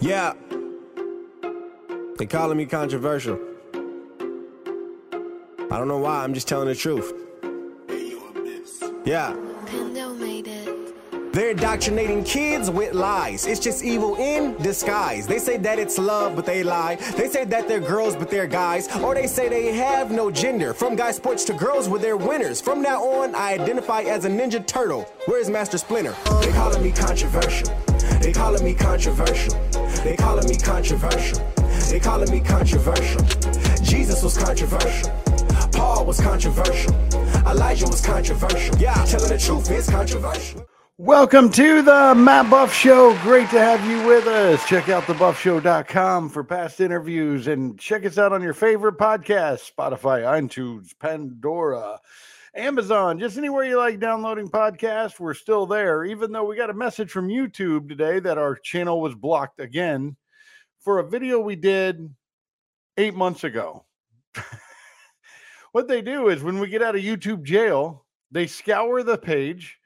Yeah. They calling me controversial. I don't know why, I'm just telling the truth. Yeah. They're indoctrinating kids with lies. It's just evil in disguise. They say that it's love, but they lie. They say that they're girls, but they're guys. Or they say they have no gender. From guy sports to girls, where they're winners. From now on, I identify as a Ninja Turtle. Where's Master Splinter? They calling me controversial. They calling me controversial. They calling me controversial. They calling me controversial. Jesus was controversial. Paul was controversial. Elijah was controversial. Yeah, telling the truth is controversial. Welcome to the Matt Buff Show. Great to have you with us. Check out thebuffshow.com for past interviews and check us out on your favorite podcast Spotify, iTunes, Pandora, Amazon, just anywhere you like downloading podcasts. We're still there, even though we got a message from YouTube today that our channel was blocked again for a video we did eight months ago. what they do is when we get out of YouTube jail, they scour the page.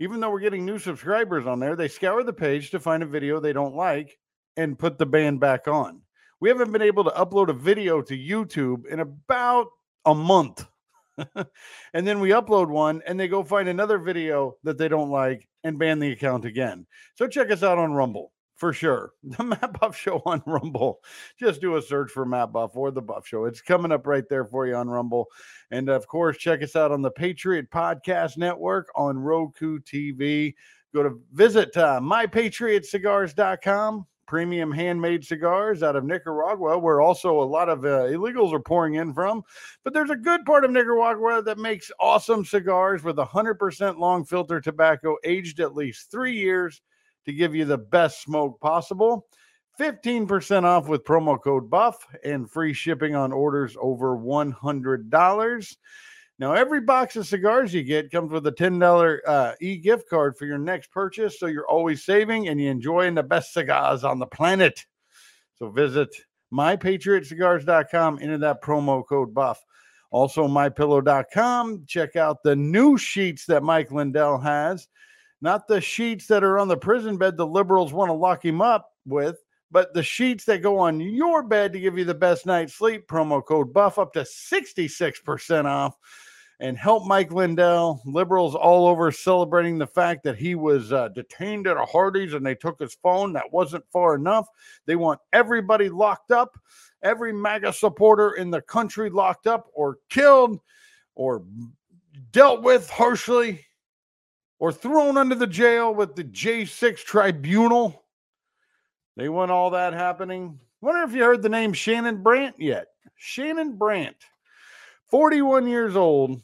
Even though we're getting new subscribers on there, they scour the page to find a video they don't like and put the band back on. We haven't been able to upload a video to YouTube in about a month. and then we upload one and they go find another video that they don't like and ban the account again. So check us out on Rumble for sure. The Matt Buff Show on Rumble. Just do a search for Matt Buff or the Buff Show. It's coming up right there for you on Rumble. And of course, check us out on the Patriot Podcast Network on Roku TV. Go to visit uh, mypatriotcigars.com. Premium handmade cigars out of Nicaragua, where also a lot of uh, illegals are pouring in from. But there's a good part of Nicaragua that makes awesome cigars with 100% long filler tobacco, aged at least three years to give you the best smoke possible. 15% off with promo code BUFF and free shipping on orders over $100. Now, every box of cigars you get comes with a $10 uh, e gift card for your next purchase. So you're always saving and you're enjoying the best cigars on the planet. So visit mypatriotcigars.com, enter that promo code BUFF. Also, mypillow.com. Check out the new sheets that Mike Lindell has not the sheets that are on the prison bed the liberals want to lock him up with, but the sheets that go on your bed to give you the best night's sleep. Promo code BUFF up to 66% off. And help Mike Lindell. Liberals all over celebrating the fact that he was uh, detained at a Hardee's and they took his phone. That wasn't far enough. They want everybody locked up, every MAGA supporter in the country locked up or killed or dealt with harshly or thrown under the jail with the J6 tribunal. They want all that happening. Wonder if you heard the name Shannon Brandt yet. Shannon Brandt, 41 years old,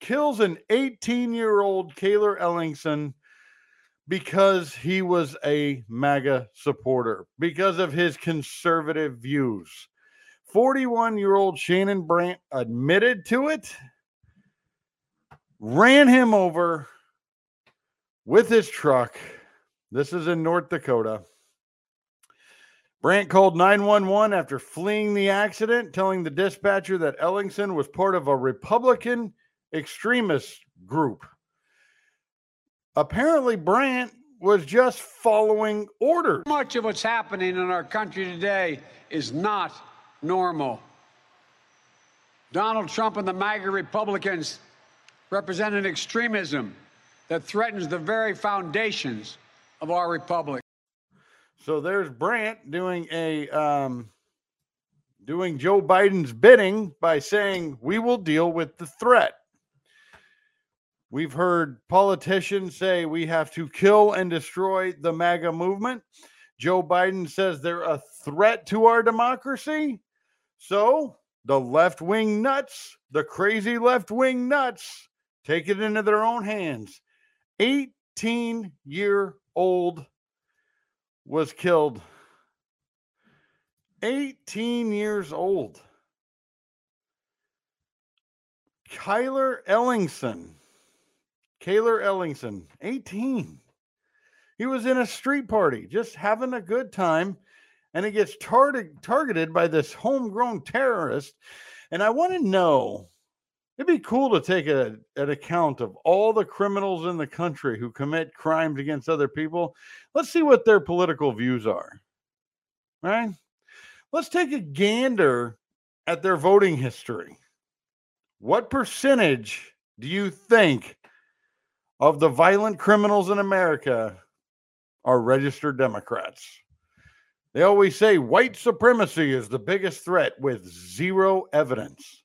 kills an 18 year old Cayler Ellingson because he was a MAGA supporter, because of his conservative views. 41 year old Shannon Brandt admitted to it, ran him over with his truck. This is in North Dakota. Brandt called 911 after fleeing the accident, telling the dispatcher that Ellingson was part of a Republican extremist group. Apparently, Brandt was just following orders. Much of what's happening in our country today is not normal. Donald Trump and the MAGA Republicans represent an extremism that threatens the very foundations of our republic. So there's Brandt doing a um, doing Joe Biden's bidding by saying we will deal with the threat. We've heard politicians say we have to kill and destroy the MAGA movement. Joe Biden says they're a threat to our democracy. So the left wing nuts, the crazy left wing nuts, take it into their own hands. 18 year old was killed. 18 years old. Kyler Ellingson. Kyler Ellingson, 18. He was in a street party, just having a good time, and he gets tar- targeted by this homegrown terrorist. And I want to know it'd be cool to take a, an account of all the criminals in the country who commit crimes against other people. Let's see what their political views are. right? Let's take a gander at their voting history. What percentage do you think of the violent criminals in America are registered Democrats? They always say white supremacy is the biggest threat with zero evidence.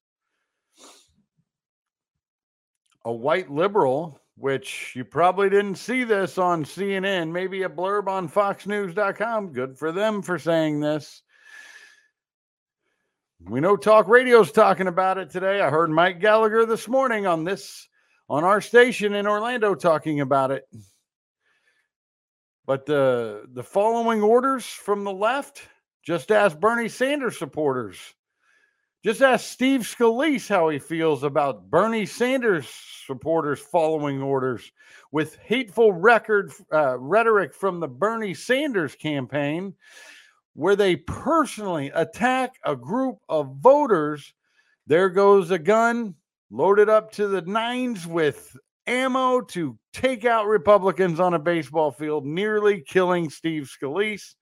A white liberal, which you probably didn't see this on CNN, maybe a blurb on foxnews.com. Good for them for saying this. We know talk radio's talking about it today. I heard Mike Gallagher this morning on this on our station in Orlando talking about it. But the the following orders from the left, just ask Bernie Sanders supporters. Just ask Steve Scalise how he feels about Bernie Sanders supporters following orders with hateful record uh, rhetoric from the Bernie Sanders campaign, where they personally attack a group of voters. There goes a gun loaded up to the nines with ammo to take out Republicans on a baseball field, nearly killing Steve Scalise.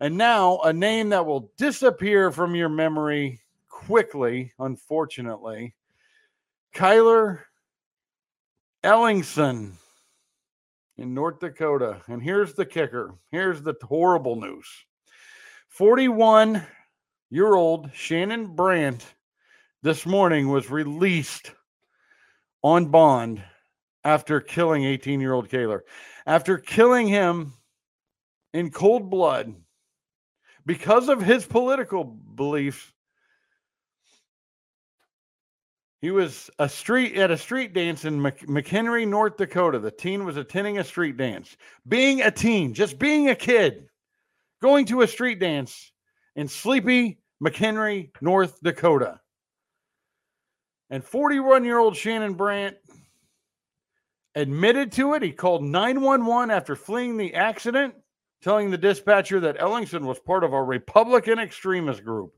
And now a name that will disappear from your memory quickly, unfortunately. Kyler Ellingson in North Dakota. And here's the kicker. Here's the horrible news. 41 year old Shannon Brandt this morning was released on bond after killing 18 year old Kaler. After killing him in cold blood because of his political beliefs, he was a street at a street dance in McHenry, North Dakota. The teen was attending a street dance. Being a teen, just being a kid, going to a street dance in sleepy McHenry, North Dakota. And 41 year old Shannon Brandt admitted to it. He called 911 after fleeing the accident, telling the dispatcher that Ellingson was part of a Republican extremist group.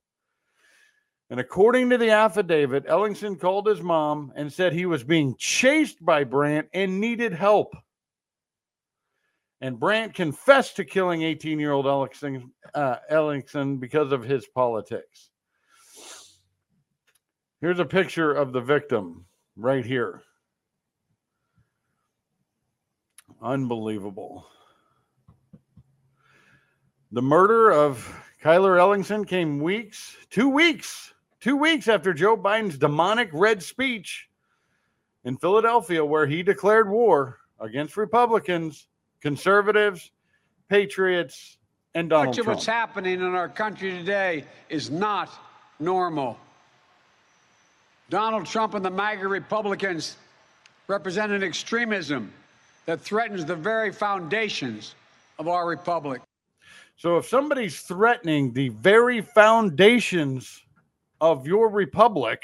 And according to the affidavit, Ellingson called his mom and said he was being chased by Brandt and needed help. And Brandt confessed to killing 18 year old Ellingson, uh, Ellingson because of his politics. Here's a picture of the victim right here. Unbelievable. The murder of Kyler Ellingson came weeks, two weeks, two weeks after Joe Biden's demonic red speech in Philadelphia, where he declared war against Republicans, conservatives, patriots, and Donald Much Trump. of what's happening in our country today is not normal. Donald Trump and the MAGA Republicans represent an extremism that threatens the very foundations of our republic. So if somebody's threatening the very foundations of your republic,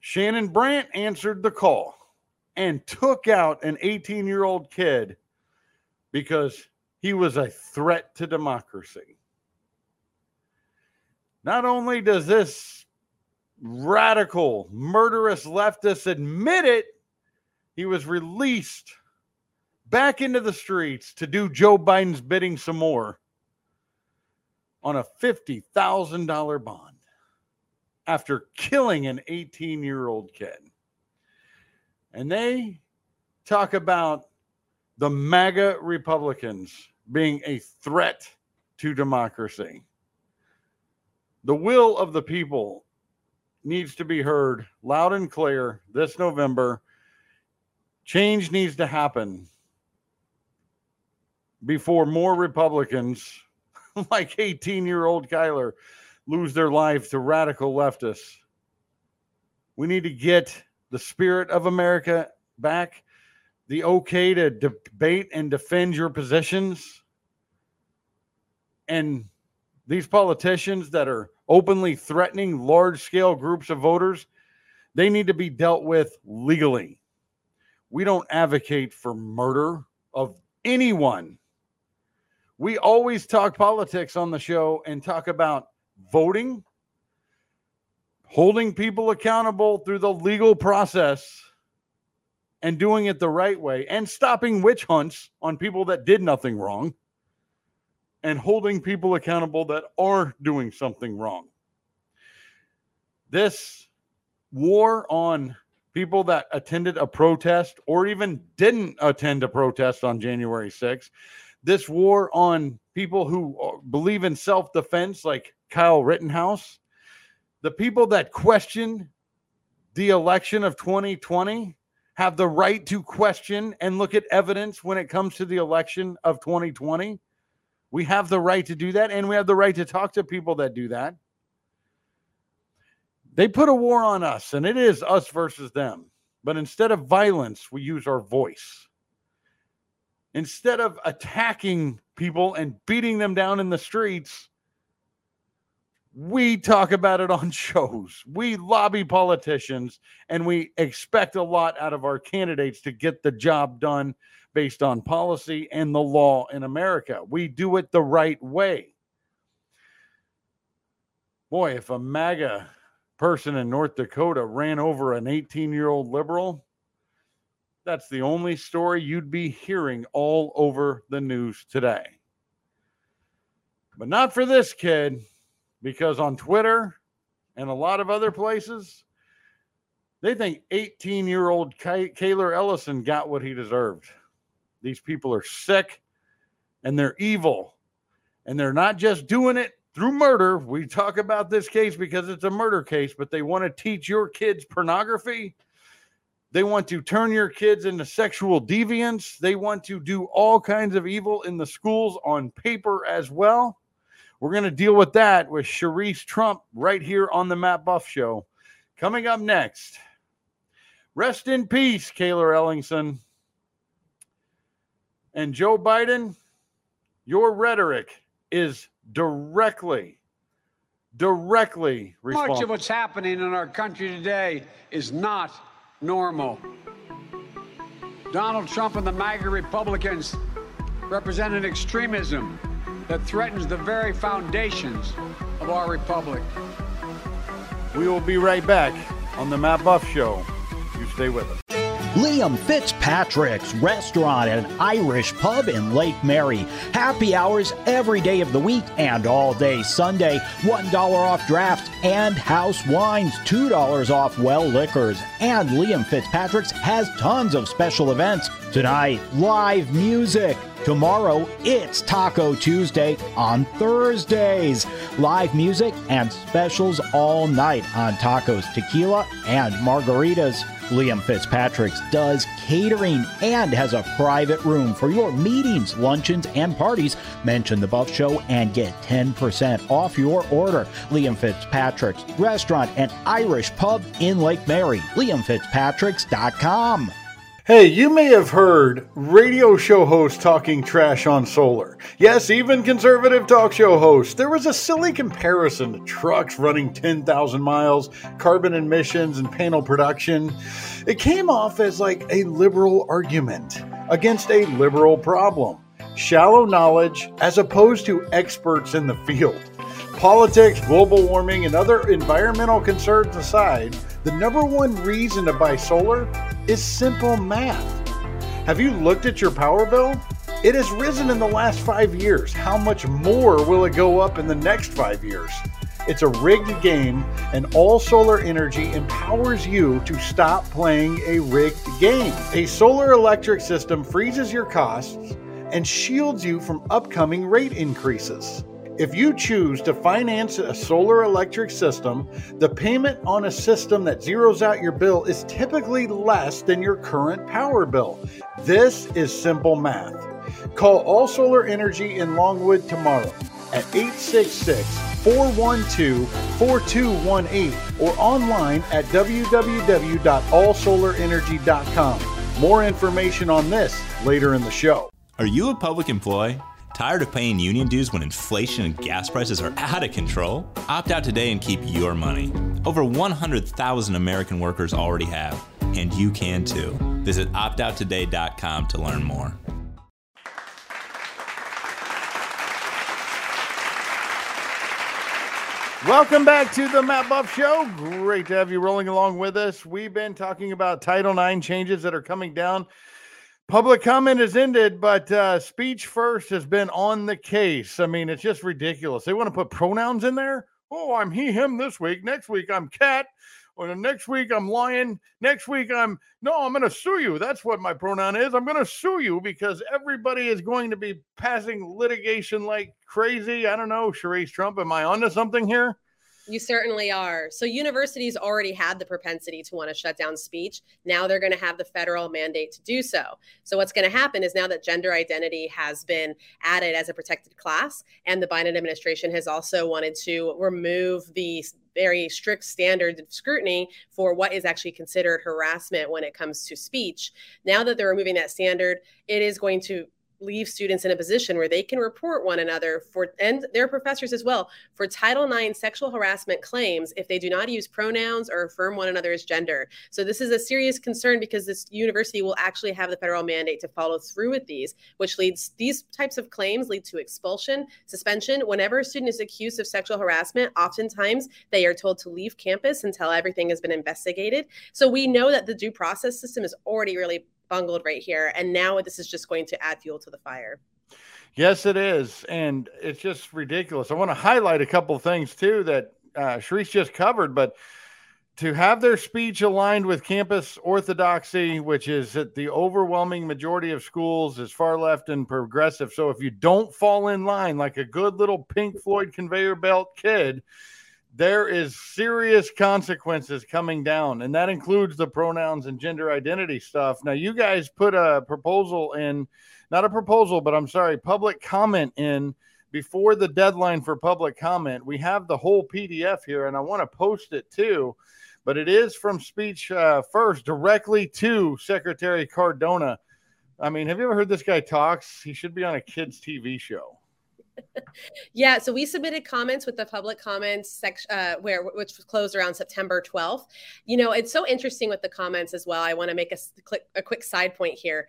Shannon Brandt answered the call and took out an 18 year old kid because he was a threat to democracy. Not only does this radical, murderous leftist admit it, he was released back into the streets to do Joe Biden's bidding some more on a $50,000 bond after killing an 18 year old kid. And they talk about the MAGA Republicans being a threat to democracy. The will of the people needs to be heard loud and clear this November. Change needs to happen before more Republicans, like 18 year old Kyler, lose their life to radical leftists. We need to get the spirit of America back, the okay to debate and defend your positions. And these politicians that are openly threatening large scale groups of voters, they need to be dealt with legally. We don't advocate for murder of anyone. We always talk politics on the show and talk about voting, holding people accountable through the legal process, and doing it the right way and stopping witch hunts on people that did nothing wrong and holding people accountable that are doing something wrong. This war on people that attended a protest or even didn't attend a protest on January 6th, this war on people who uh, believe in self defense, like Kyle Rittenhouse, the people that question the election of 2020 have the right to question and look at evidence when it comes to the election of 2020. We have the right to do that, and we have the right to talk to people that do that. They put a war on us, and it is us versus them. But instead of violence, we use our voice. Instead of attacking people and beating them down in the streets, we talk about it on shows. We lobby politicians and we expect a lot out of our candidates to get the job done based on policy and the law in America. We do it the right way. Boy, if a MAGA person in North Dakota ran over an 18 year old liberal, that's the only story you'd be hearing all over the news today. But not for this kid, because on Twitter and a lot of other places, they think 18 year old Cayler Ellingson got what he deserved. These people are sick and they're evil. And they're not just doing it through murder. We talk about this case because it's a murder case, but they want to teach your kids pornography. They want to turn your kids into sexual deviants. They want to do all kinds of evil in the schools on paper as well. We're going to deal with that with Cherise Trump right here on the Matt Buff Show. Coming up next, rest in peace, Cayler Ellingson. And Joe Biden, your rhetoric is directly, directly responsible. Much of what's happening in our country today is not normal. Donald Trump and the MAGA Republicans represent an extremism that threatens the very foundations of our republic. We will be right back on the Matt Buff Show. You stay with us. Liam Fitzpatrick's Restaurant and Irish Pub in Lake Mary. Happy hours every day of the week and all day Sunday. $1 off drafts and house wines, $2 off well liquors. And Liam Fitzpatrick's has tons of special events. Tonight, live music. Tomorrow, it's Taco Tuesday on Thursdays. Live music and specials all night on tacos, tequila, and margaritas. Liam Fitzpatrick's does catering and has a private room for your meetings, luncheons, and parties. Mention the Buff Show and get 10% off your order. Liam Fitzpatrick's Restaurant and Irish Pub in Lake Mary. LiamFitzpatrick's.com. Hey, you may have heard radio show hosts talking trash on solar. Yes, even conservative talk show hosts. There was a silly comparison to trucks running 10,000 miles, carbon emissions, and panel production. It came off as like a liberal argument against a liberal problem. Shallow knowledge as opposed to experts in the field. Politics, global warming, and other environmental concerns aside, the number one reason to buy solar is simple math. Have you looked at your power bill? It has risen in the last five years. How much more will it go up in the next five years? It's a rigged game, and all solar energy empowers you to stop playing a rigged game. A solar electric system freezes your costs and shields you from upcoming rate increases. If you choose to finance a solar electric system, the payment on a system that zeroes out your bill is typically less than your current power bill. This is simple math. Call All Solar Energy in Longwood tomorrow at 866 412 4218 or online at www.allsolarenergy.com. More information on this later in the show. Are you a public employee? Tired of paying union dues when inflation and gas prices are out of control? Opt out today and keep your money. Over 100,000 American workers already have, and you can too. Visit optouttoday.com to learn more. Welcome back to the Matt Buff Show. Great to have you rolling along with us. We've been talking about Title IX changes that are coming down. Public comment has ended, but uh, speech first has been on the case. I mean, it's just ridiculous. They want to put pronouns in there. Oh, I'm he, him this week. Next week, I'm cat. Or next week, I'm lion. Next week, I'm no, I'm going to sue you. That's what my pronoun is. I'm going to sue you because everybody is going to be passing litigation like crazy. I don't know, Cherise Trump. Am I onto something here? You certainly are. So universities already had the propensity to want to shut down speech. Now they're going to have the federal mandate to do so. So what's going to happen is now that gender identity has been added as a protected class and the Biden administration has also wanted to remove the very strict standards of scrutiny for what is actually considered harassment when it comes to speech. Now that they're removing that standard, it is going to leave students in a position where they can report one another for and their professors as well for title ix sexual harassment claims if they do not use pronouns or affirm one another's gender. So this is a serious concern because this university will actually have the federal mandate to follow through with these which leads these types of claims lead to expulsion suspension whenever a student is accused of sexual harassment oftentimes they are told to leave campus until everything has been investigated. So we know that the due process system is already really bungled right here. And now this is just going to add fuel to the fire. Yes, it is. And it's just ridiculous. I want to highlight a couple of things too that uh, Cherise just covered, but to have their speech aligned with campus orthodoxy, which is that the overwhelming majority of schools is far left and progressive. So if you don't fall in line like a good little Pink Floyd conveyor belt kid, there is serious consequences coming down, and that includes the pronouns and gender identity stuff. Now, you guys put a proposal in, not a proposal, but I'm sorry, public comment in before the deadline for public comment. We have the whole PDF here, and I want to post it too. But it is from speech uh, first directly to Secretary Cardona. I mean, have you ever heard this guy talks? He should be on a kids' TV show yeah, so we submitted comments with the public comments section, uh, where which was closed around September 12th. You know, it's so interesting with the comments as well. I want to make a, a quick side point here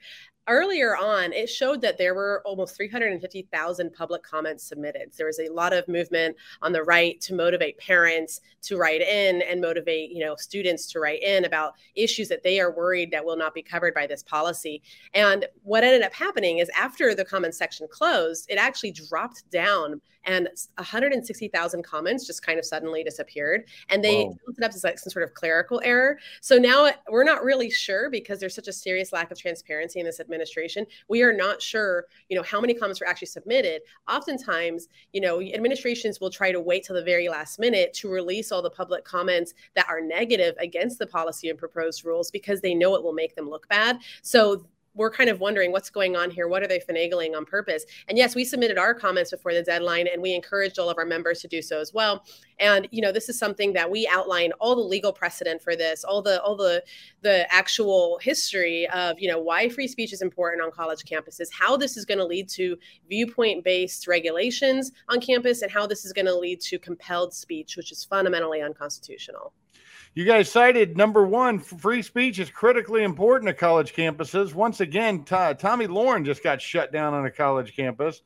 earlier on, it showed that there were almost 350,000 public comments submitted. There was a lot of movement on the right to motivate parents to write in and motivate, you know, students to write in about issues that they are worried that will not be covered by this policy. And what ended up happening is after the comment section closed, it actually dropped down and 160,000 comments just kind of suddenly disappeared. And they built it up as like some sort of clerical error. So now uh, we're not really sure because there's such a serious lack of transparency in this administration. We are not sure, you know, how many comments were actually submitted. Oftentimes, you know, administrations will try to wait till the very last minute to release all the public comments that are negative against the policy and proposed rules because they know it will make them look bad. So we're kind of wondering what's going on here. What are they finagling on purpose? And yes, we submitted our comments before the deadline, and we encouraged all of our members to do so as well. And you know, this is something that we outline all the legal precedent for this, all the all the the actual history of you know why free speech is important on college campuses, how this is going to lead to viewpoint based regulations on campus, and how this is going to lead to compelled speech, which is fundamentally unconstitutional. You guys cited number one, free speech is critically important to college campuses. Once again, T- Tomi Lahren just got shut down on a college campus.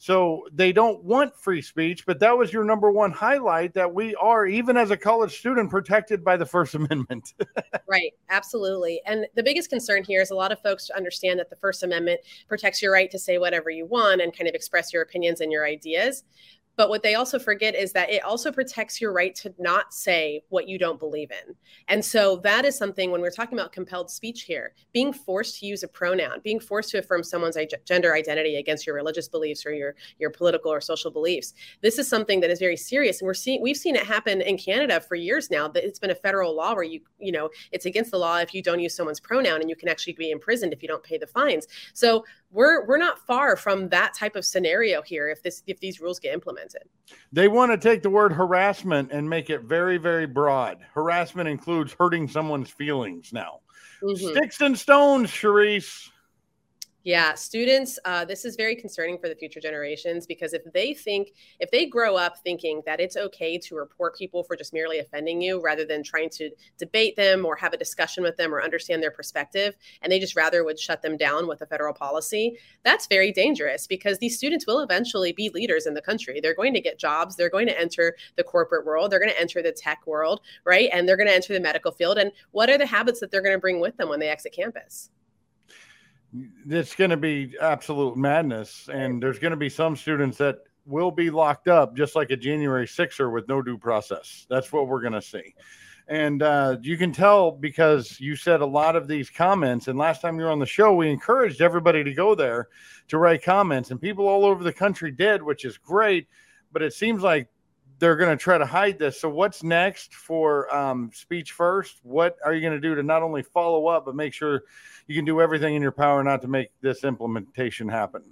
So they don't want free speech, but that was your number one highlight that we are, even as a college student, protected by the First Amendment. right, absolutely. And the biggest concern here is a lot of folks understand that the First Amendment protects your right to say whatever you want and kind of express your opinions and your ideas. But what they also forget is that it also protects your right to not say what you don't believe in. And so that is something when we're talking about compelled speech here, being forced to use a pronoun, being forced to affirm someone's gender identity against your religious beliefs or your your political or social beliefs. This is something that is very serious and we're seeing we've seen it happen in Canada for years now that it's been a federal law where you you know, it's against the law if you don't use someone's pronoun and you can actually be imprisoned if you don't pay the fines. So we're we're not far from that type of scenario here if this if these rules get implemented. They want to take the word harassment and make it very very broad. Harassment includes hurting someone's feelings now. Mm-hmm. Sticks and stones, Cherise. Yeah, students, uh, this is very concerning for the future generations because if they think, if they grow up thinking that it's okay to report people for just merely offending you rather than trying to debate them or have a discussion with them or understand their perspective, and they just rather would shut them down with a federal policy, that's very dangerous because these students will eventually be leaders in the country. They're going to get jobs, they're going to enter the corporate world, they're going to enter the tech world, right? And they're going to enter the medical field. And what are the habits that they're going to bring with them when they exit campus? It's going to be absolute madness and there's going to be some students that will be locked up just like a january 6er with no due process. That's what we're going to see. And uh, you can tell because you said a lot of these comments and last time you were on the show we encouraged everybody to go there to write comments and people all over the country did which is great but it seems like they're going to try to hide this. So, what's next for um, Speech First? What are you going to do to not only follow up, but make sure you can do everything in your power not to make this implementation happen?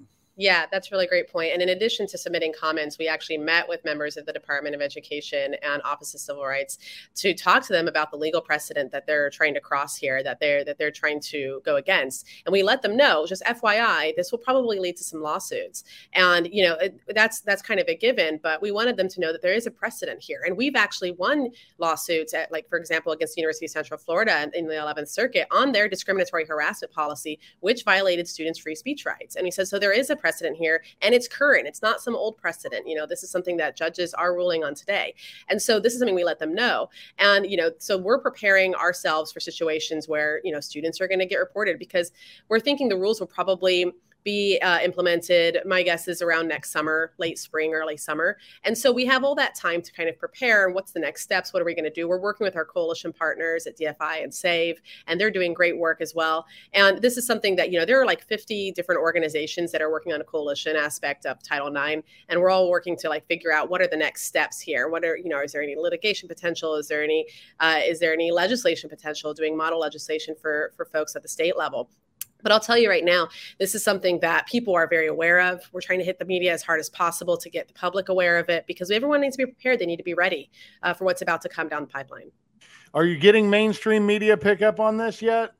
Yeah, that's really great point. And in addition to submitting comments, we actually met with members of the Department of Education and Office of Civil Rights to talk to them about the legal precedent that they're trying to cross here, that they're that they're trying to go against. And we let them know, just FYI, this will probably lead to some lawsuits. And you know, it, that's that's kind of a given, but we wanted them to know that there is a precedent here. And we've actually won lawsuits at like for example against the University of Central Florida in the 11th Circuit on their discriminatory harassment policy which violated students' free speech rights. And he says so there is a precedent here and it's current. It's not some old precedent. You know, this is something that judges are ruling on today. And so this is something we let them know. And, you know, so we're preparing ourselves for situations where, you know, students are going to get reported because we're thinking the rules will probably be uh, implemented. My guess is around next summer, late spring, early summer. And so we have all that time to kind of prepare. What's the next steps? What are we going to do? We're working with our coalition partners at DFI and SAVE, and they're doing great work as well. And this is something that, you know, there are like 50 different organizations that are working on a coalition aspect of Title IX. And we're all working to like figure out what are the next steps here? What are, you know, is there any litigation potential? Is there any, uh, is there any legislation potential doing model legislation for, for folks at the state level? But I'll tell you right now, this is something that people are very aware of. We're trying to hit the media as hard as possible to get the public aware of it because everyone needs to be prepared. They need to be ready uh, for what's about to come down the pipeline. Are you getting mainstream media pick up on this yet?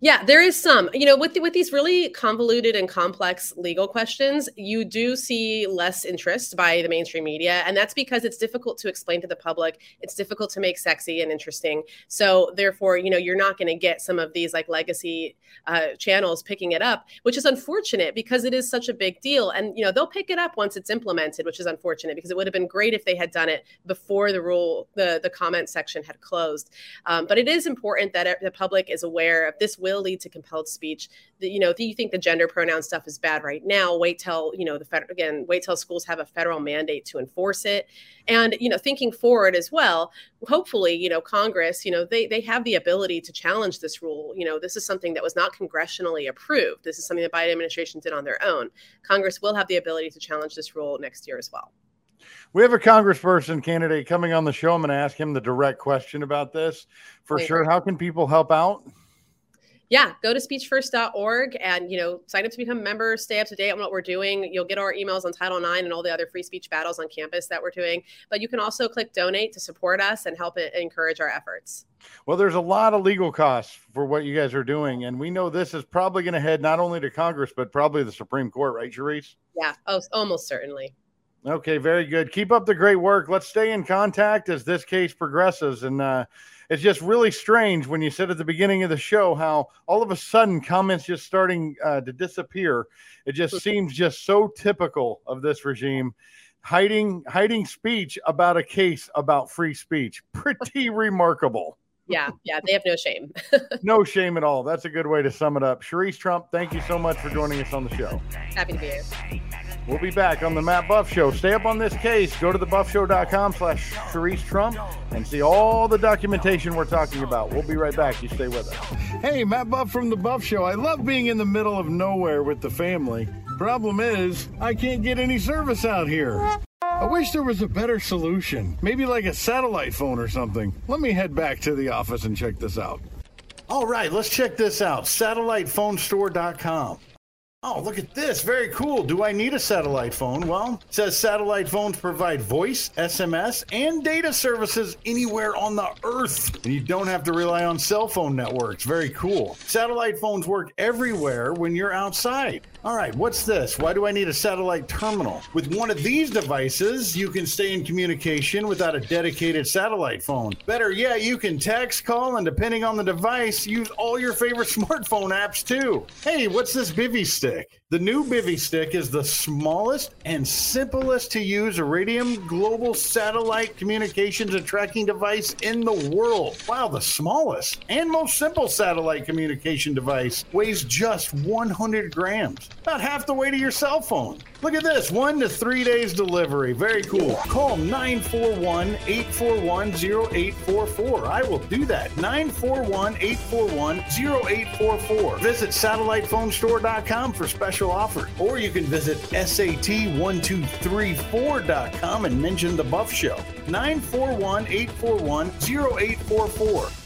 Yeah, there is some. You know, with the, with these really convoluted and complex legal questions, you do see less interest by the mainstream media, and that's because it's difficult to explain to the public. It's difficult to make sexy and interesting. So therefore, you know, you're not going to get some of these like legacy uh, channels picking it up, which is unfortunate because it is such a big deal. And you know, they'll pick it up once it's implemented, which is unfortunate because it would have been great if they had done it before the rule, the the comment section had closed. Um, but it is important that the public is aware of this will lead to compelled speech. The, you know, if you think the gender pronoun stuff is bad right now, wait till, you know, the federal, again, wait till schools have a federal mandate to enforce it. And, you know, thinking forward as well, hopefully, you know, Congress, you know, they, they have the ability to challenge this rule. You know, this is something that was not congressionally approved. This is something the Biden administration did on their own. Congress will have the ability to challenge this rule next year as well. We have a congressperson candidate coming on the show. I'm going to ask him the direct question about this for sure. How can people help out? Yeah, go to speechfirst.org and you know sign up to become a member. Stay up to date on what we're doing. You'll get our emails on Title IX and all the other free speech battles on campus that we're doing. But you can also click donate to support us and help it encourage our efforts. Well, there's a lot of legal costs for what you guys are doing, and we know this is probably going to head not only to Congress but probably the Supreme Court, right, Cherise? Yeah, oh, almost certainly. Okay, very good. Keep up the great work. Let's stay in contact as this case progresses and. uh it's just really strange when you said at the beginning of the show how all of a sudden comments just starting uh, to disappear. It just seems just so typical of this regime. Hiding hiding speech about a case about free speech. Pretty remarkable. Yeah, yeah, they have no shame. no shame at all. That's a good way to sum it up. Cherise Trump, thank you so much for joining us on the show. Happy to be here. We'll be back on the Matt Buff Show. Stay up on this case. Go to thebuffshow.com slash Cherise Trump and see all the documentation we're talking about. We'll be right back. You stay with us. Hey, Matt Buff from the Buff Show. I love being in the middle of nowhere with the family. Problem is, I can't get any service out here. I wish there was a better solution. Maybe like a satellite phone or something. Let me head back to the office and check this out. All right, let's check this out. SatellitePhoneStore.com. Oh, look at this. Very cool. Do I need a satellite phone? Well, it says satellite phones provide voice, SMS, and data services anywhere on the earth. And you don't have to rely on cell phone networks. Very cool. Satellite phones work everywhere when you're outside. All right, what's this? Why do I need a satellite terminal? With one of these devices, you can stay in communication without a dedicated satellite phone. Better yet, you can text, call, and depending on the device, use all your favorite smartphone apps too. Hey, what's this Bivy stick? The new Bivy stick is the smallest and simplest to use Iridium global satellite communications and tracking device in the world. Wow, the smallest and most simple satellite communication device weighs just 100 grams about half the weight of your cell phone. Look at this one to three days delivery. Very cool. Call 941 841 0844. I will do that. 941 841 0844. Visit satellitephonestore.com for special offers, or you can visit SAT1234.com and mention the Buff Show. 941 841 0844.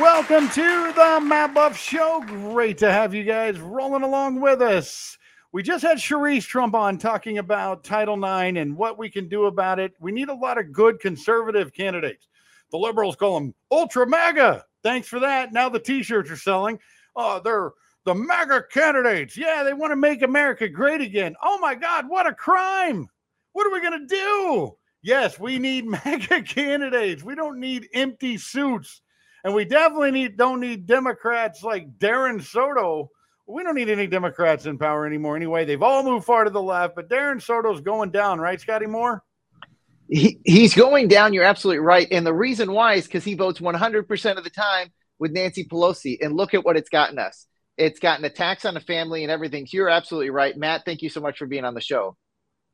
Welcome to the Matt Buff Show. Great to have you guys rolling along with us. We just had Cherise Trump on talking about Title IX and what we can do about it. We need a lot of good conservative candidates. The liberals call them ultra MAGA. Thanks for that. Now the t-shirts are selling. Oh, they're the MAGA candidates. Yeah, they want to make America great again. Oh my God, what a crime. What are we going to do? Yes, we need MAGA candidates. We don't need empty suits. And we definitely need don't need Democrats like Darren Soto. We don't need any Democrats in power anymore anyway. They've all moved far to the left, but Darren Soto's going down, right, Scotty Moore? He, he's going down. You're absolutely right. And the reason why is because he votes 100% of the time with Nancy Pelosi. And look at what it's gotten us. It's gotten attacks on the family and everything. You're absolutely right. Matt, thank you so much for being on the show.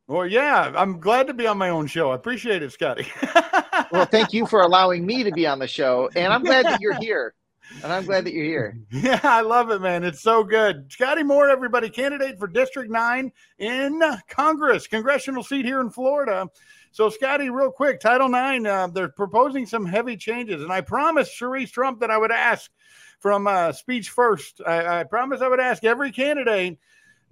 Well, yeah, I'm glad to be on my own show. I appreciate it, Scotty. well, thank you for allowing me to be on the show. And I'm glad that you're here. And I'm glad that you're here. Yeah, I love it, man. It's so good. Scotty Moore, everybody, candidate for District 9 in Congress, congressional seat here in Florida. So, Scotty, real quick, Title 9, uh, they're proposing some heavy changes. And I promised Cherise Trump that I would ask from uh, Speech First. I, I I would ask every candidate.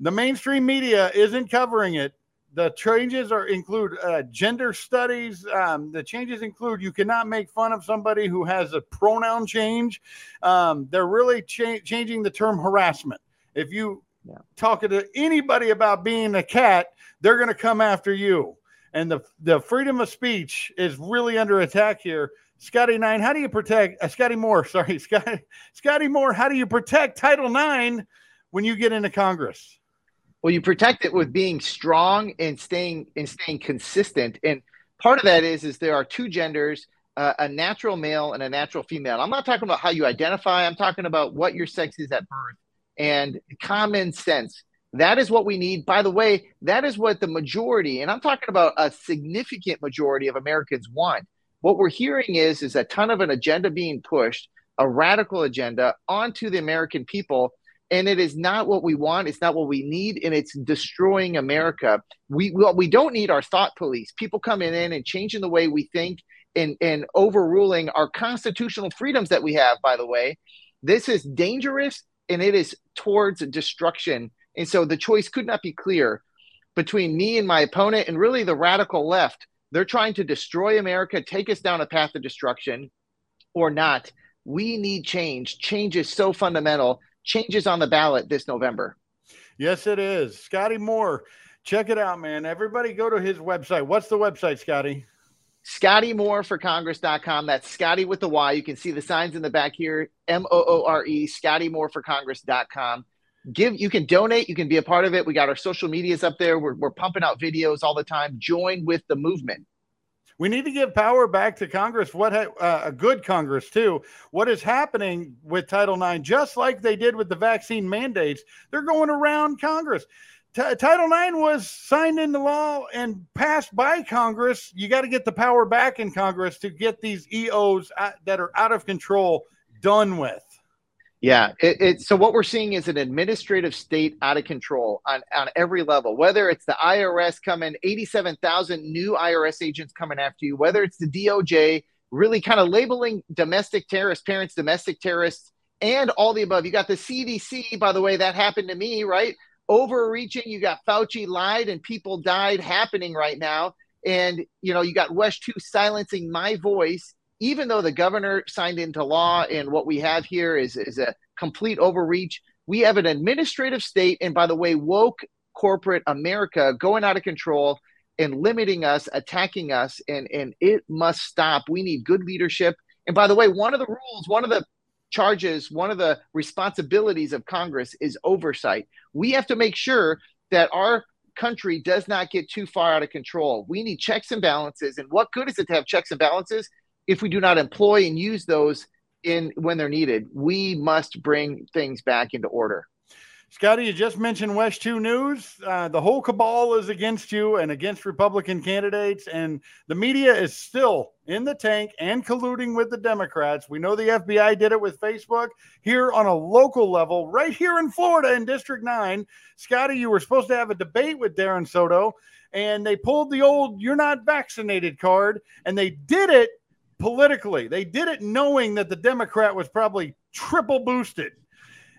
The mainstream media isn't covering it the changes are include uh, gender studies. Um, the changes include you cannot make fun of somebody who has a pronoun change. Um, they're really cha- changing the term harassment. If you yeah. talk to anybody about being a cat, they're going to come after you. And the the freedom of speech is really under attack here. Scotty Nine, how do you protect uh, Scotty Moore? Sorry, Scotty Scotty Moore. How do you protect Title Nine when you get into Congress? Well, you protect it with being strong and staying and staying consistent. And part of that is is there are two genders, uh, a natural male and a natural female. I'm not talking about how you identify. I'm talking about what your sex is at birth and common sense. That is what we need. By the way, that is what the majority, and I'm talking about a significant majority of Americans want. What we're hearing is is a ton of an agenda being pushed, a radical agenda onto the American people and it is not what we want it's not what we need and it's destroying america. We what we don't need our thought police. People coming in and changing the way we think and and overruling our constitutional freedoms that we have by the way. This is dangerous and it is towards destruction. And so the choice could not be clear between me and my opponent and really the radical left. They're trying to destroy america take us down a path of destruction or not. We need change. Change is so fundamental changes on the ballot this November. Yes, it is. Scotty Moore, Check it out, man. Everybody go to his website. What's the website, Scotty? Scotty Moore for Congress.com. That's Scotty with the Y. You can see the signs in the back here. M O O R E, Scotty Moore for Congress.com. Give you can donate, you can be a part of it. We got our social medias up there. We're, we're pumping out videos all the time. Join with the movement. We need to give power back to Congress. What ha- uh, a good Congress too. What is happening with Title IX, just like they did with the vaccine mandates, they're going around Congress. T- Title IX was signed into law and passed by Congress. You got to get the power back in Congress to get these EOs uh, that are out of control done with. Yeah, it, it, so what we're seeing is an administrative state out of control on, on every level. Whether it's the IRS coming, 87,000 new IRS agents coming after you, whether it's the DOJ really kind of labeling domestic terrorists, parents domestic terrorists, and all the above. You got the CDC, by the way, that happened to me, right? Overreaching. You got Fauci lied and people died happening right now, and you know you got WESH two silencing my voice even though the governor signed into law and what we have here is, is a complete overreach, we have an administrative state. And by the way, woke corporate America going out of control and limiting us, attacking us, and, and it must stop. We need good leadership. And by the way, one of the rules, one of the charges, one of the responsibilities of Congress is oversight. We have to make sure that our country does not get too far out of control. We need checks and balances. And what good is it to have checks and balances if we do not employ and use those in when they're needed, we must bring things back into order. Scotty, you just mentioned WESH 2 News. Uh, the whole cabal is against you and against Republican candidates, and the media is still in the tank and colluding with the Democrats. We know the FBI did it with Facebook. Here on a local level, right here in Florida in District 9, Scotty, you were supposed to have a debate with Darren Soto, and they pulled the old you're not vaccinated card, and they did it politically. They did it knowing that the Democrat was probably triple boosted.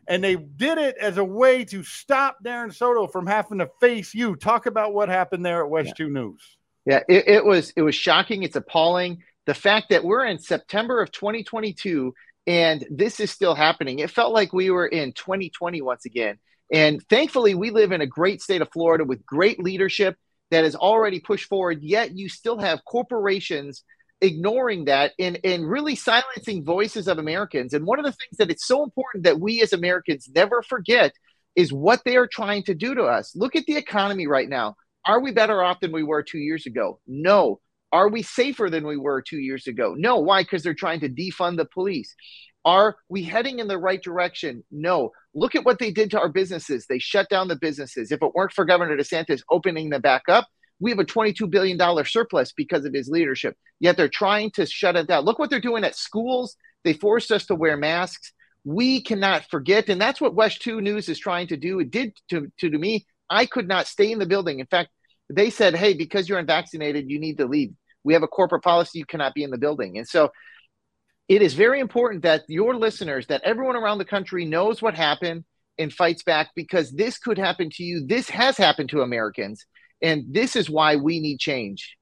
And they did it as a way to stop Darren Soto from having to face you. Talk about what happened there at WESH yeah. 2 News. Yeah, it, it was it was shocking. It's appalling. The fact that we're in September of 2022 and this is still happening. It felt like we were in 2020 once again. And thankfully, we live in a great state of Florida with great leadership that has already pushed forward. Yet you still have corporations ignoring that and, and really silencing voices of Americans. And one of the things that it's so important that we as Americans never forget is what they are trying to do to us. Look at the economy right now. Are we better off than we were two years ago? No. Are we safer than we were two years ago? No. Why? Because they're trying to defund the police. Are we heading in the right direction? No. Look at what they did to our businesses. They shut down the businesses. If it weren't for Governor DeSantis opening them back up, we have a $22 billion surplus because of his leadership. Yet they're trying to shut it down. Look what they're doing at schools. They forced us to wear masks. We cannot forget. And that's what WESH 2 News is trying to do. It did to, to, to me. I could not stay in the building. In fact, they said, hey, because you're unvaccinated, you need to leave. We have a corporate policy, you cannot be in the building. And so it is very important that your listeners, that everyone around the country knows what happened and fights back because this could happen to you. This has happened to Americans. And this is why we need change.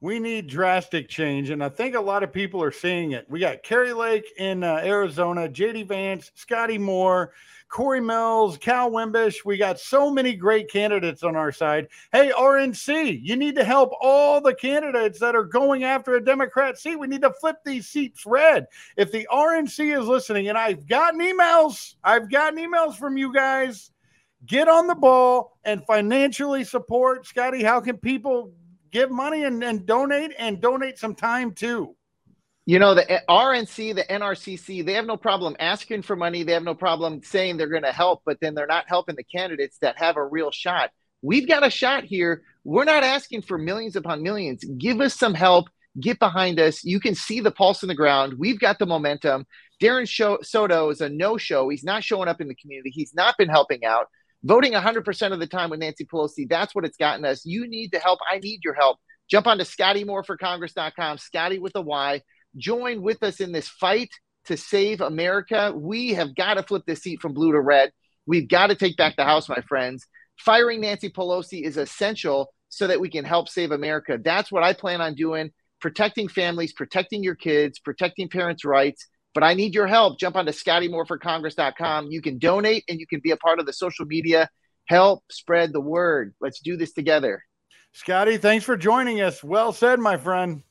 We need drastic change. And I think a lot of people are seeing it. We got Kari Lake in uh, Arizona, JD Vance, Scotty Moore, Corey Mills, Cal Wimbish. We got so many great candidates on our side. Hey, RNC, you need to help all the candidates that are going after a Democrat seat. We need to flip these seats red. If the RNC is listening, and I've gotten emails, I've gotten emails from you guys get on the ball and financially support Scotty. How can people give money and, and donate and donate some time too? You know, the RNC, the NRCC, they have no problem asking for money. They have no problem saying they're going to help, but then they're not helping the candidates that have a real shot. We've got a shot here. We're not asking for millions upon millions. Give us some help. Get behind us. You can see the pulse in the ground. We've got the momentum. Darren Soto is a no show. He's not showing up in the community. He's not been helping out voting 100% of the time with Nancy Pelosi. That's what it's gotten us. You need the help. I need your help. Jump on to ScottyMooreForCongress.com, Scotty with a Y. Join with us in this fight to save America. We have got to flip this seat from blue to red. We've got to take back the House, my friends. Firing Nancy Pelosi is essential so that we can help save America. That's what I plan on doing protecting families, protecting your kids, protecting parents' rights but I need your help. Jump onto ScottyMooreForCongress.com. You can donate and you can be a part of the social media help spread the word. Let's do this together. Scotty, thanks for joining us. Well said, my friend.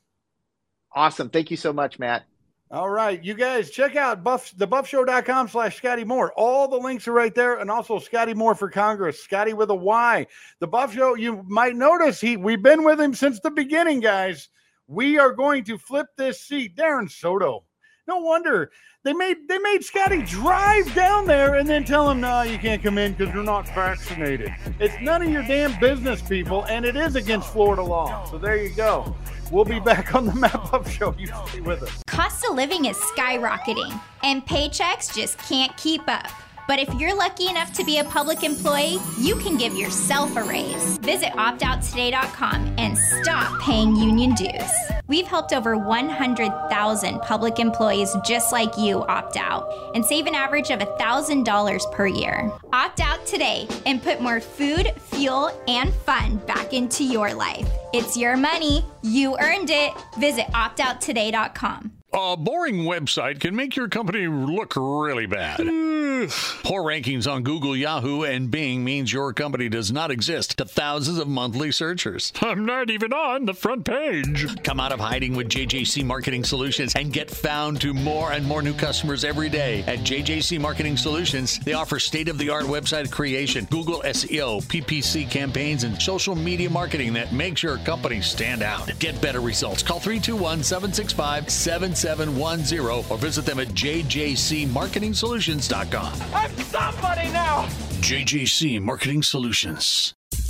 Awesome. Thank you so much, Matt. All right, you guys check out buff thebuffshow.com slash Scotty Moore. All the links are right there, and also Scotty Moore for Congress, Scotty with a Y. The Buff Show, you might notice he we've been with him since the beginning, guys. We are going to flip this seat. Darren Soto. No wonder they made they made Scotty drive down there and then tell him, no, you can't come in because you're not vaccinated. It's none of your damn business, people, and it is against Florida law. So there you go. We'll be back on the Matt Buff Show. You stay with us. Cost of living is skyrocketing, and paychecks just can't keep up. But if you're lucky enough to be a public employee, you can give yourself a raise. Visit optouttoday.com and stop paying union dues. We've helped over 100,000 public employees just like you opt out and save an average of $1,000 per year. Opt out today and put more food, fuel, and fun back into your life. It's your money. You earned it. Visit optouttoday.com. A boring website can make your company look really bad. Poor rankings on Google, Yahoo, and Bing means your company does not exist to thousands of monthly searchers. I'm not even on the front page. Come out of hiding with JJC Marketing Solutions and get found to more and more new customers every day. At JJC Marketing Solutions, they offer state of the art website creation, Google SEO, PPC campaigns, and social media marketing that makes your company stand out. Get better results. Call 321 765 7710 or visit them at jjcmarketingsolutions.com. I'm somebody now! JJC Marketing Solutions.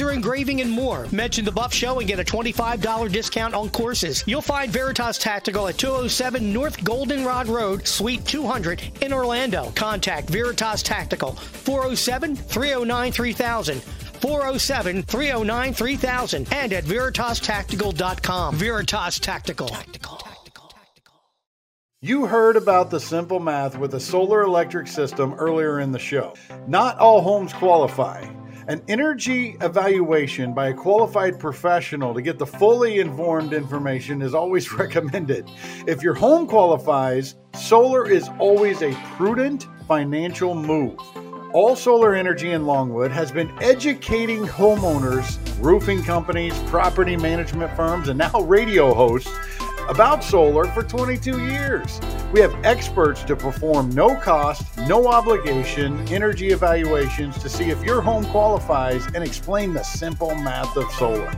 engraving, and more. Mention the Buff Show and get a $25 discount on courses. You'll find Veritas Tactical at 207 North Goldenrod Road, Suite 200 in Orlando. Contact Veritas Tactical 407 309 3000. 407 309 3000 and at veritastactical.com. Veritas Tactical. You heard about the simple math with a solar electric system earlier in the show. Not all homes qualify. An energy evaluation by a qualified professional to get the fully informed information is always recommended. If your home qualifies, solar is always a prudent financial move. All Solar Energy in Longwood has been educating homeowners, roofing companies, property management firms, and now radio hosts about solar for 22 years. We have experts to perform no cost, no obligation energy evaluations to see if your home qualifies and explain the simple math of solar.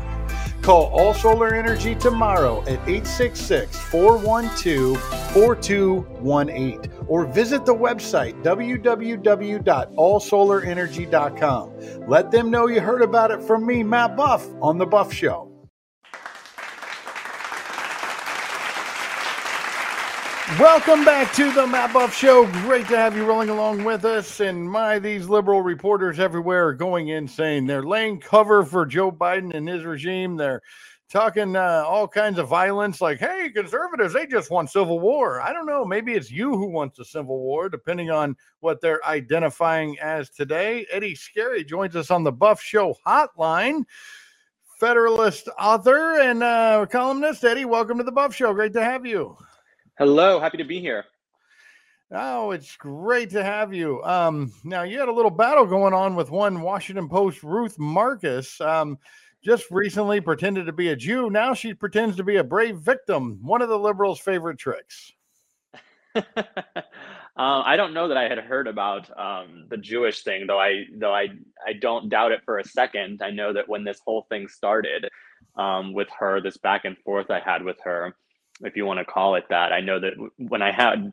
Call All Solar Energy tomorrow at 866 412 4218 or visit the website www.allsolarenergy.com. Let them know you heard about it from me, Matt Buff, on The Buff Show. Welcome back to the Matt Buff Show. Great to have you rolling along with us. And my, these liberal reporters everywhere are going insane. They're laying cover for Joe Biden and his regime. They're talking uh, all kinds of violence, like, hey, conservatives, they just want civil war. I don't know. Maybe it's you who wants a civil war, depending on what they're identifying as today. Eddie Scarry joins us on the Buff Show hotline. Federalist author and uh, columnist. Eddie, welcome to the Buff Show. Great to have you. Hello, happy to be here. Oh, it's great to have you. Um, now you had a little battle going on with one Washington Post Ruth Marcus. Um, just recently pretended to be a Jew. Now she pretends to be a brave victim. One of the liberals' favorite tricks. uh, I don't know that I had heard about um, the Jewish thing, though. I though I I don't doubt it for a second. I know that when this whole thing started um, with her, this back and forth I had with her, if you want to call it that. I know that when I had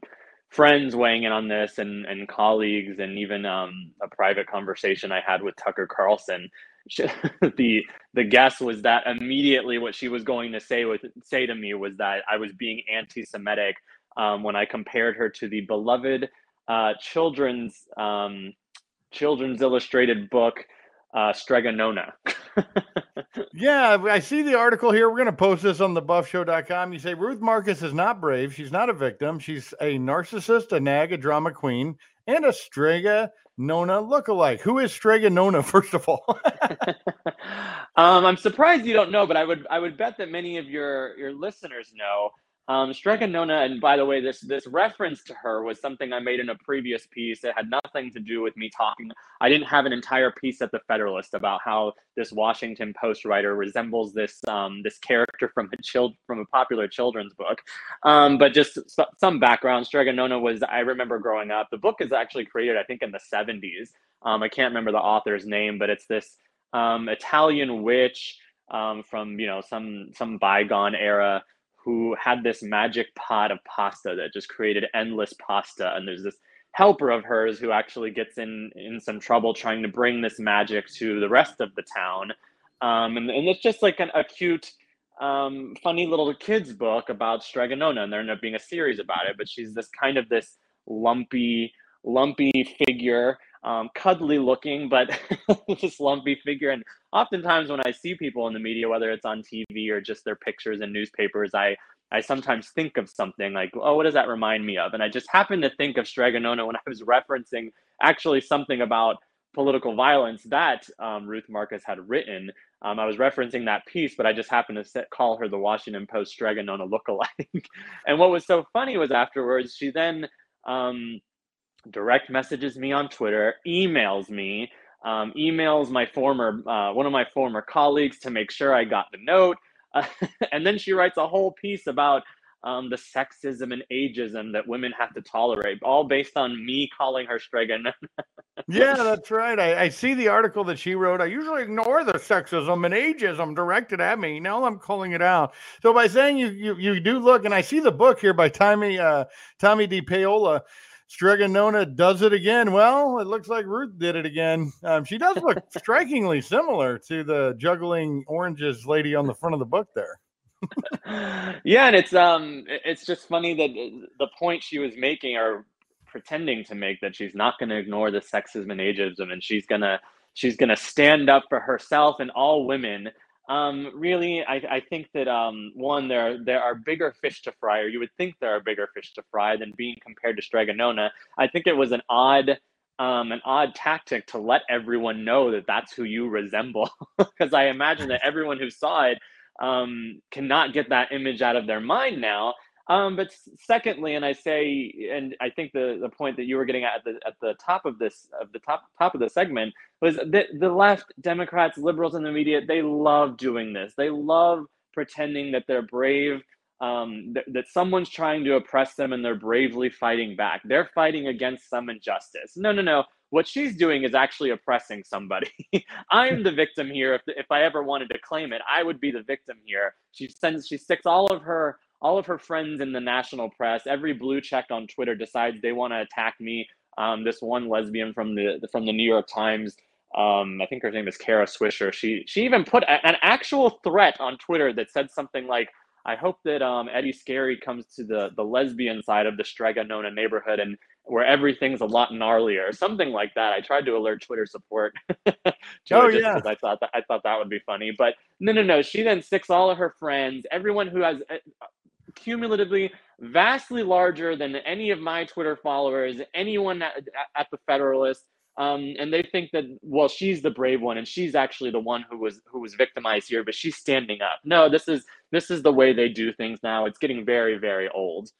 friends weighing in on this and, and colleagues and even um, a private conversation I had with Tucker Carlson, she, the the guess was that immediately what she was going to say with say to me was that I was being anti-Semitic um, when I compared her to the beloved uh, children's um, children's illustrated book uh, Strega Nona. yeah, I see the article here. We're going to post this on thebuffshow.com. You say Ruth Marcus is not brave. She's not a victim. She's a narcissist, a nag, a drama queen, and a Strega Nona lookalike. Who is Strega Nona, first of all? um, I'm surprised you don't know, but I would I would bet that many of your your listeners know. Um, Nona, and by the way, this this reference to her was something I made in a previous piece. It had nothing to do with me talking. I didn't have an entire piece at the Federalist about how this Washington Post writer resembles this um, this character from a child from a popular children's book. Um, but just some background. Strega Nona was I remember growing up. The book is actually created, I think, in the '70s. Um, I can't remember the author's name, but it's this um, Italian witch um, from you know some some bygone era who had this magic pot of pasta that just created endless pasta. And there's this helper of hers who actually gets in in some trouble trying to bring this magic to the rest of the town. Um, and, and it's just like an, a cute, um, funny little kids book about Strega Nona, and there ended up being a series about it. But she's this kind of this lumpy, lumpy figure um, cuddly looking, but just lumpy figure. And oftentimes when I see people in the media, whether it's on TV or just their pictures in newspapers, I I sometimes think of something like, oh, what does that remind me of? And I just happened to think of Strega Nona when I was referencing actually something about political violence that um, Ruth Marcus had written. Um, I was referencing that piece, but I just happened to call her the Washington Post Strega Nona lookalike. and what was so funny was afterwards, she then um, direct messages me on Twitter, emails me, um, emails my former uh, one of my former colleagues to make sure I got the note, uh, and then she writes a whole piece about um, the sexism and ageism that women have to tolerate, all based on me calling her Stregan. yeah, that's right. I, I, see the article that she wrote. I usually ignore the sexism and ageism directed at me. Now I'm calling it out. So by saying you you, you do look, and I see the book here by Tomie uh, Tomie dePaola. Strega Nona does it again. Well, it looks like Ruth did it again. Um, she does look strikingly similar to the juggling oranges lady on the front of the book there. yeah, and it's um, it's just funny that the point she was making or pretending to make that she's not going to ignore the sexism and ageism, and she's gonna she's gonna stand up for herself and all women um, really, I, I think that um, one, there there are bigger fish to fry, or you would think there are bigger fish to fry than being compared to Strega Nona. I think it was an odd um, an odd tactic to let everyone know that that's who you resemble, because I imagine that everyone who saw it um, cannot get that image out of their mind now. Um, but secondly, and I say, and I think the, the point that you were getting at, the at the top of this of the top top of the segment was that the left, Democrats, liberals in the media, they love doing this. They love pretending that they're brave, um, th- that someone's trying to oppress them, and they're bravely fighting back. They're fighting against some injustice. No, no, no. What she's doing is actually oppressing somebody. I'm the victim here. If, if I ever wanted to claim it, I would be the victim here. She sends, she sticks all of her all of her friends in the national press, every blue check on Twitter decides they want to attack me. Um, this one lesbian from the from the New York Times, um, I think her name is Kara Swisher. She she even put a, an actual threat on Twitter that said something like, "I hope that um, Eddie Scarry comes to the the lesbian side of the Strega Nona neighborhood and where everything's a lot gnarlier," something like that. I tried to alert Twitter support. oh yeah, I thought that I thought that would be funny, but no, no, no. She then sticks all of her friends, everyone who has uh, cumulatively vastly larger than any of my Twitter followers, anyone at, at the Federalist. Um, and they think that well, she's the brave one, and she's actually the one who was who was victimized here, but she's standing up. No, this is this is the way they do things now. It's getting very very old.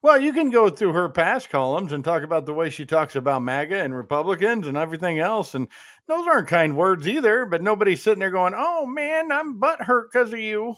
Well, you can go through her past columns and talk about the way she talks about MAGA and Republicans and everything else, and those aren't kind words either. But nobody's sitting there going, "Oh man, I'm butthurt because of you."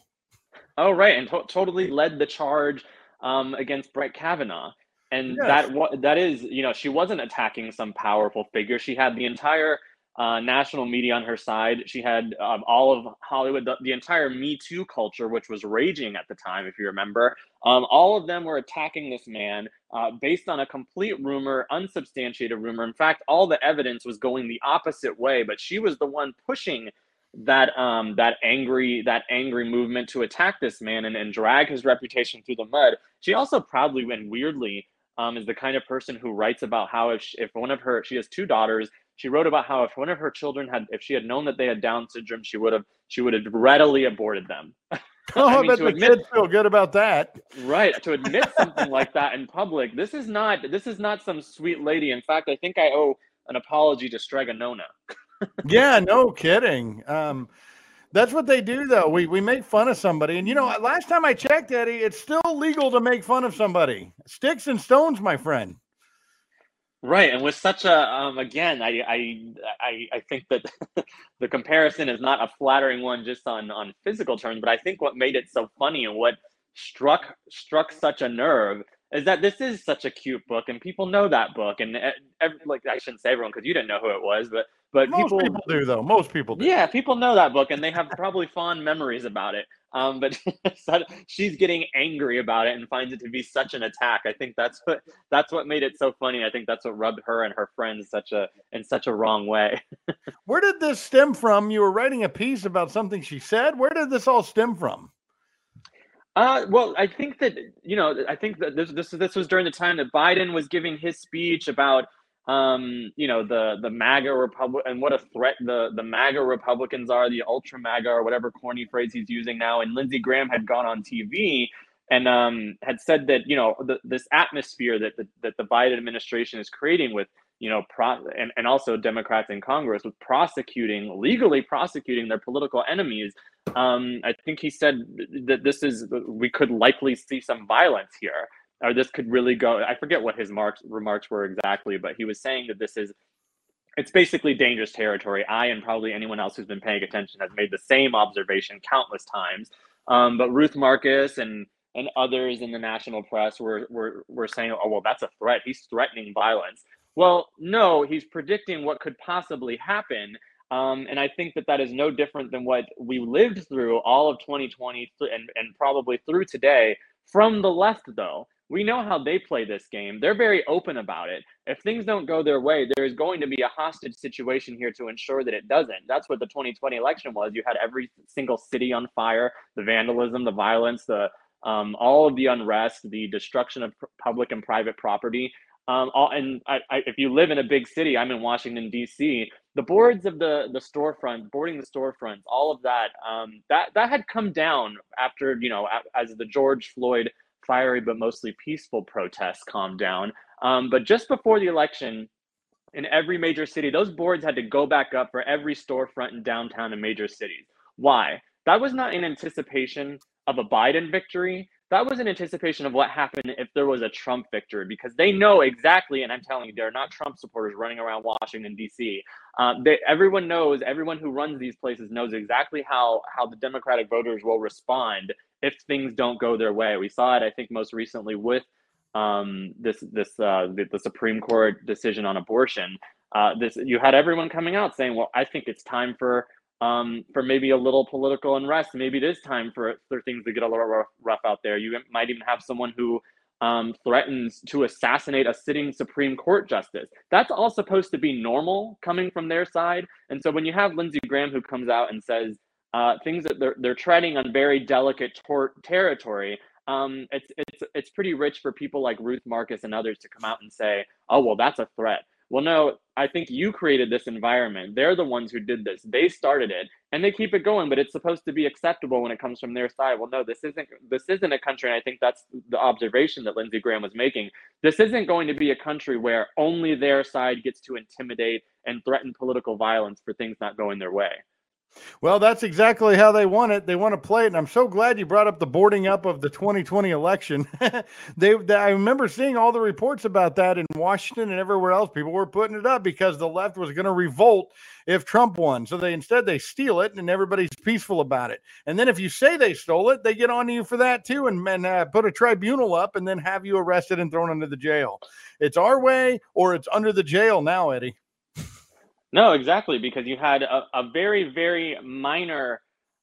Oh, right, and to- totally led the charge um, against Brett Kavanaugh, and yes. that that is, you know, she wasn't attacking some powerful figure. She had the entire uh, national media on her side. She had um, all of Hollywood, the, the, entire Me Too culture, which was raging at the time, if you remember. Um, all of them were attacking this man uh, based on a complete rumor, unsubstantiated rumor. In fact, all the evidence was going the opposite way, but she was the one pushing that um that angry that angry movement to attack this man and, and drag his reputation through the mud she also proudly and weirdly um is the kind of person who writes about how if, she, if one of her she has two daughters she wrote about how if one of her children had, if she had known that they had Down syndrome, she would have she would have readily aborted them. Oh, I, mean, bet the admit- kids feel good about that. Right. To admit something like that in public, this is not this is not some sweet lady. In fact, I think I owe an apology to Strega Nona. Yeah, no kidding. Um, that's what they do, though. We we make fun of somebody, and you know, last time I checked, Eddie, it's still legal to make fun of somebody. Sticks and stones, my friend. Right, and with such a um, again, I I I, I think that the comparison is not a flattering one just on on physical terms, but I think what made it so funny and what struck struck such a nerve is that this is such a cute book, and people know that book, and uh, ev- like I shouldn't say everyone because you didn't know who it was, but but Most people, people do, though. Most people do. yeah, people know that book, and they have probably fond memories about it. Um, but she's getting angry about it and finds it to be such an attack. I think that's what that's what made it so funny. I think that's what rubbed her and her friends such a in such a wrong way. Where did this stem from? You were writing a piece about something she said. Where did this all stem from? Uh, well, I think that you know, I think that this this this was during the time that Biden was giving his speech about um, you know, the the MAGA Republic and what a threat the the MAGA Republicans are, the ultra MAGA or whatever corny phrase he's using now. And Lindsey Graham had gone on TV and um, had said that you know the, this atmosphere that the, that the Biden administration is creating with you know pro and, and also Democrats in Congress with prosecuting legally prosecuting their political enemies. Um, I think he said that this is we could likely see some violence here or this could really go i forget what his marks, remarks were exactly but he was saying that this is it's basically dangerous territory. I and probably anyone else who's been paying attention has made the same observation countless times. Um, but ruth marcus and and others in the national press were, were were saying oh well that's a threat. He's threatening violence. Well no he's predicting what could possibly happen um, and I think that that is no different than what we lived through all of 2020 and, and probably through today from the left, though we know how they play this game. They're very open about it. If things don't go their way, there's going to be a hostage situation here to ensure that it doesn't. That's what the 2020 election was. You had every single city on fire, the vandalism, the violence, the um, all of the unrest, the destruction of public and private property. Um, all, and I, I, if you live in a big city, I'm in Washington D.C. The boards of the the storefront, boarding the storefronts, all of that, um, that that had come down after you know as the George Floyd fiery but mostly peaceful protests calmed down. Um, but just before the election, in every major city, those boards had to go back up for every storefront in downtown and major cities. Why? That was not in anticipation of a Biden victory. That was an anticipation of what happened if there was a Trump victory, because they know exactly, and I'm telling you, they're not Trump supporters running around Washington D.C. Uh, they, everyone knows, everyone who runs these places knows exactly how how the Democratic voters will respond if things don't go their way. We saw it, I think, most recently with um, this this uh, the, the, Supreme Court decision on abortion. Uh, this you had everyone coming out saying, "Well, I think it's time for um, for maybe a little political unrest. Maybe it is time for for things to get a little rough, rough out there." You might even have someone who um, threatens to assassinate a sitting Supreme Court justice. That's all supposed to be normal coming from their side. And so when you have Lindsey Graham who comes out and says uh, things that they're, they're treading on very delicate tor- territory, um, it's, it's, it's pretty rich for people like Ruth Marcus and others to come out and say, oh, well, that's a threat. Well, no, I think you created this environment. They're the ones who did this. They started it and they keep it going, but it's supposed to be acceptable when it comes from their side. Well, no, this isn't this isn't a country, and I think that's the observation that Lindsey Graham was making. This isn't going to be a country where only their side gets to intimidate and threaten political violence for things not going their way. Well, that's exactly how they want it. They want to play it, and I'm so glad you brought up the boarding up of the 2020 election. they, they, I remember seeing all the reports about that in Washington and everywhere else. People were putting it up because the left was going to revolt if Trump won. So they instead they steal it, and everybody's peaceful about it. And then if you say they stole it, they get on to you for that too, and, and uh, put a tribunal up, and then have you arrested and thrown into the jail. It's our way, or it's under the jail now, Eddie. No, exactly, because you had a, a very, very minor.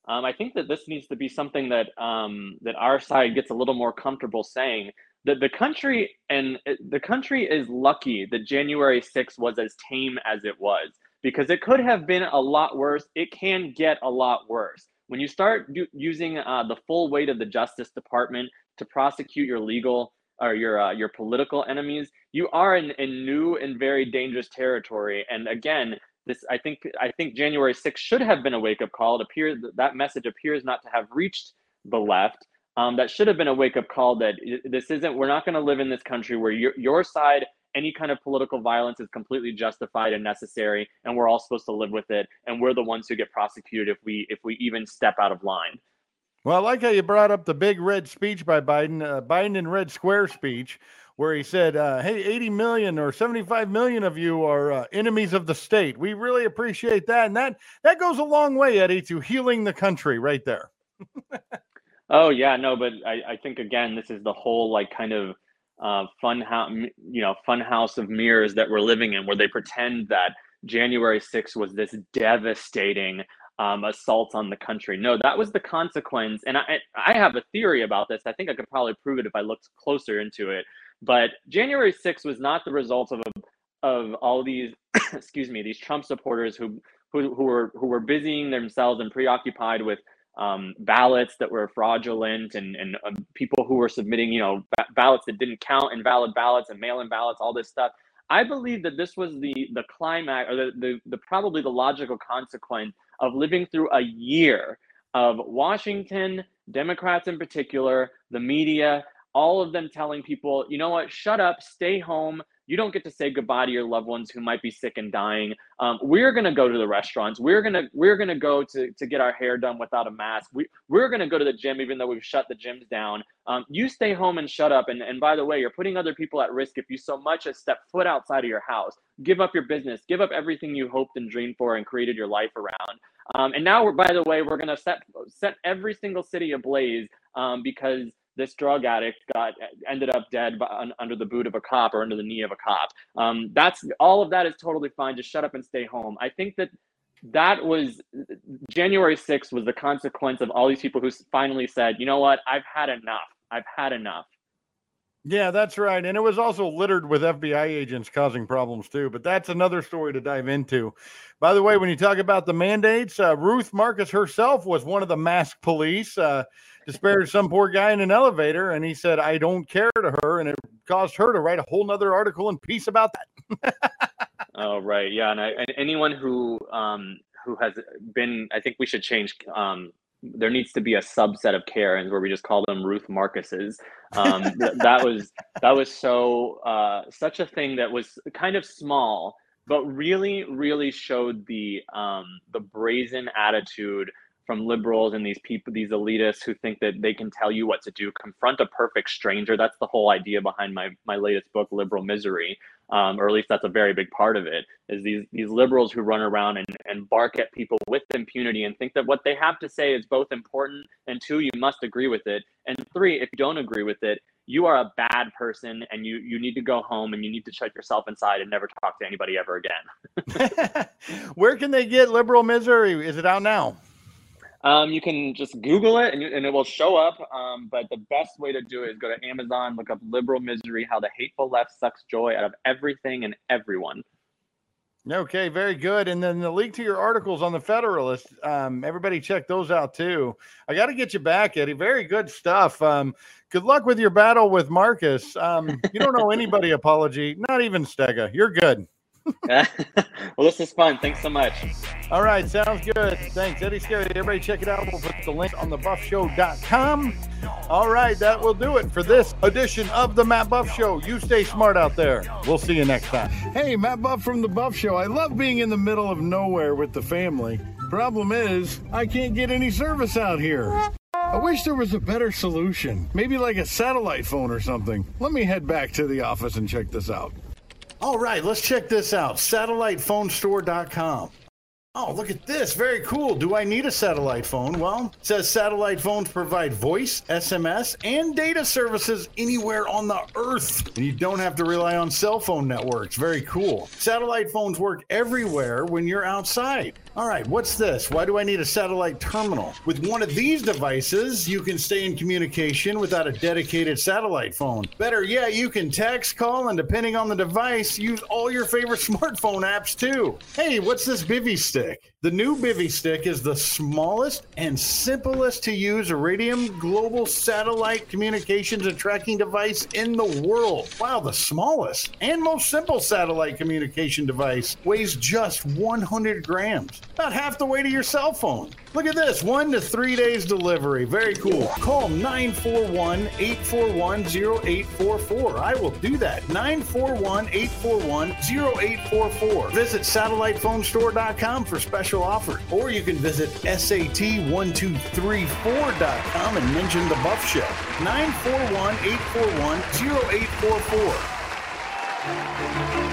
Um, I think that this needs to be something that um, that our side gets a little more comfortable saying that the country and the country is lucky that January 6th was as tame as it was because it could have been a lot worse. It can get a lot worse when you start do, using uh, the full weight of the Justice Department to prosecute your legal or your uh, your political enemies, you are in, in new and very dangerous territory. And again, this I think I think January 6th should have been a wake up call. It appears that message appears not to have reached the left. Um, that should have been a wake up call that this isn't. We're not going to live in this country where your your side any kind of political violence is completely justified and necessary, and we're all supposed to live with it. And we're the ones who get prosecuted if we if we even step out of line. Well, I like how you brought up the big red speech by Biden, uh, Biden in Red Square speech, where he said, uh, "Hey, 80 million or 75 million of you are uh, enemies of the state. We really appreciate that, and that that goes a long way, Eddie, to healing the country, right there." oh yeah, no, but I, I think again, this is the whole like kind of uh, fun house, you know, fun house of mirrors that we're living in, where they pretend that January 6th was this devastating um, assault on the country. No, that was the consequence. And I, I have a theory about this. I think I could probably prove it if I looked closer into it. But January 6th was not the result of of all these, excuse me, these Trump supporters who who who were who were busying themselves and preoccupied with um, ballots that were fraudulent and and um, people who were submitting, you know, ba- ballots that didn't count, invalid ballots and mail-in ballots, all this stuff. I believe that this was the the climax or the, the, the probably the logical consequence of living through a year of Washington, Democrats in particular, the media, all of them telling people, you know what, shut up, stay home, you don't get to say goodbye to your loved ones who might be sick and dying. Um, we're gonna go to the restaurants. We're gonna we're gonna go to, to get our hair done without a mask. We we're gonna go to the gym even though we've shut the gyms down. Um, you stay home and shut up. And and by the way, you're putting other people at risk if you so much as step foot outside of your house. Give up your business. Give up everything you hoped and dreamed for and created your life around. Um, and now we're by the way we're gonna set set every single city ablaze um, because this drug addict got ended up dead by, under the boot of a cop or under the knee of a cop. Um, that's all of that is totally fine. Just shut up and stay home. I think that that was January 6th was the consequence of all these people who finally said, you know what, I've had enough. I've had enough. Yeah, that's right. And it was also littered with FBI agents causing problems too. But that's another story to dive into. By the way, when you talk about the mandates, uh, Ruth Marcus herself was one of the mask police. Uh, disparaged some poor guy in an elevator, and he said, "I don't care" to her, and it caused her to write a whole nother article in Piece about that. oh right, yeah, and, I, and anyone who um, who has been, I think we should change. Um, there needs to be a subset of Karens where we just call them Ruth Marcuses. Um, th- that was that was so uh, such a thing that was kind of small, but really, really showed the um, the brazen attitude from liberals and these people, these elitists who think that they can tell you what to do. Confront a perfect stranger. That's the whole idea behind my my latest book, Liberal Misery. Um, or at least that's a very big part of it. Is these these liberals who run around and, and bark at people with impunity and think that what they have to say is both important and two, you must agree with it, and three, if you don't agree with it, you are a bad person and you you need to go home and you need to shut yourself inside and never talk to anybody ever again. Where can they get Liberal Misery? Is it out now? Um, you can just Google it and, you, and it will show up. Um, but the best way to do it is go to Amazon, look up Liberal Misery, how the hateful left sucks joy out of everything and everyone. Okay, very good. And then the link to your articles on the Federalist, um, everybody check those out too. I got to get you back, Eddie. Very good stuff. Um, good luck with your battle with Marcus. Um, you don't know anybody apology, not even Stega. You're good. well, this is fun. Thanks so much. All right, sounds good. Thanks, Eddie Scarry. Everybody check it out. We'll put the link on thebuffshow.com. All right, that will do it for this edition of the Matt Buff Show. You stay smart out there. We'll see you next time. Hey, Matt Buff from the Buff Show. I love being in the middle of nowhere with the family. Problem is, I can't get any service out here. I wish there was a better solution. Maybe like a satellite phone or something. Let me head back to the office and check this out. All right, let's check this out satellitephonestore.com. Oh, look at this. Very cool. Do I need a satellite phone? Well, it says satellite phones provide voice, SMS, and data services anywhere on the earth. And you don't have to rely on cell phone networks. Very cool. Satellite phones work everywhere when you're outside. All right, what's this? Why do I need a satellite terminal? With one of these devices, you can stay in communication without a dedicated satellite phone. Better yet, you can text, call, and depending on the device, use all your favorite smartphone apps too. Hey, what's this Bivy stick? The new Bivy stick is the smallest and simplest to use Iridium global satellite communications and tracking device in the world. Wow, the smallest and most simple satellite communication device weighs just 100 grams, about half the weight of your cell phone. Look at this one to three days delivery. Very cool. Call 941 841 0844. I will do that. 941 841 0844. Visit satellitephonestore.com for special offers, or you can visit SAT1234.com and mention the Buff Show. 941 841 0844.